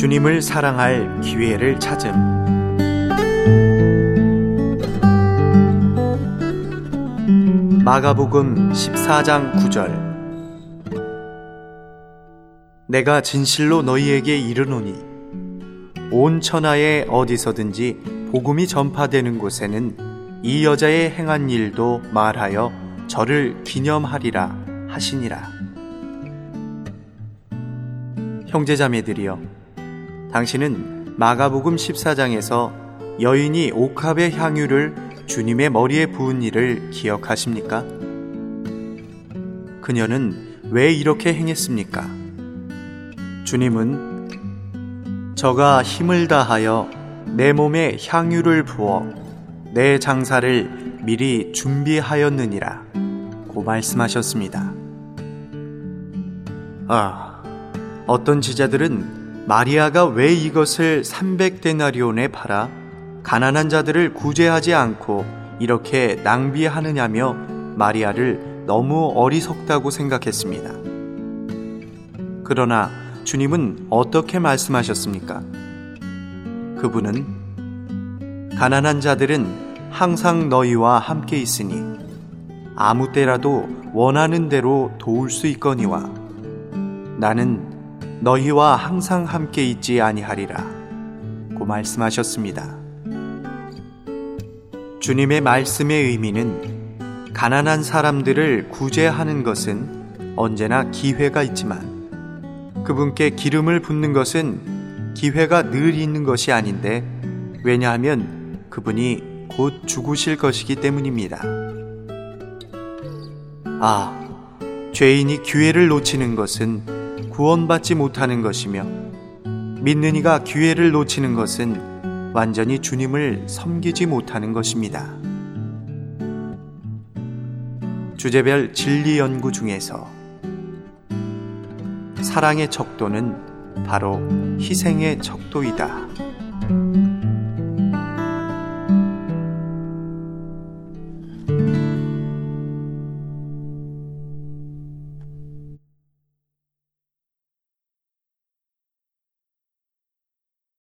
주님을 사랑할 기회를 찾음. 마가복음 14장 9절 내가 진실로 너희에게 이르노니 온 천하에 어디서든지 복음이 전파되는 곳에는 이 여자의 행한 일도 말하여 저를 기념하리라 하시니라 형제자매들이여 당신은 마가복음 14장에서 여인이 옥합의 향유를 주님의 머리에 부은 일을 기억하십니까? 그녀는 왜 이렇게 행했습니까? 주님은 저가 힘을 다하여 내 몸에 향유를 부어 내 장사를 미리 준비하였느니라 고 말씀하셨습니다. 아, 어떤 지자들은 마리아가 왜 이것을 300데나리온에 팔아 가난한 자들을 구제하지 않고 이렇게 낭비하느냐며 마리아를 너무 어리석다고 생각했습니다. 그러나 주님은 어떻게 말씀하셨습니까? 그분은 가난한 자들은 항상 너희와 함께 있으니 아무 때라도 원하는 대로 도울 수 있거니와 나는 너희와 항상 함께 있지 아니하리라 고 말씀하셨습니다. 주님의 말씀의 의미는 가난한 사람들을 구제하는 것은 언제나 기회가 있지만 그분께 기름을 붓는 것은 기회가 늘 있는 것이 아닌데 왜냐하면 그분이 곧 죽으실 것이기 때문입니다. 아, 죄인이 기회를 놓치는 것은 구원받지 못하는 것이며 믿는 이가 기회를 놓치는 것은 완전히 주님을 섬기지 못하는 것입니다. 주제별 진리 연구 중에서 사랑의 척도는 바로 희생의 척도이다.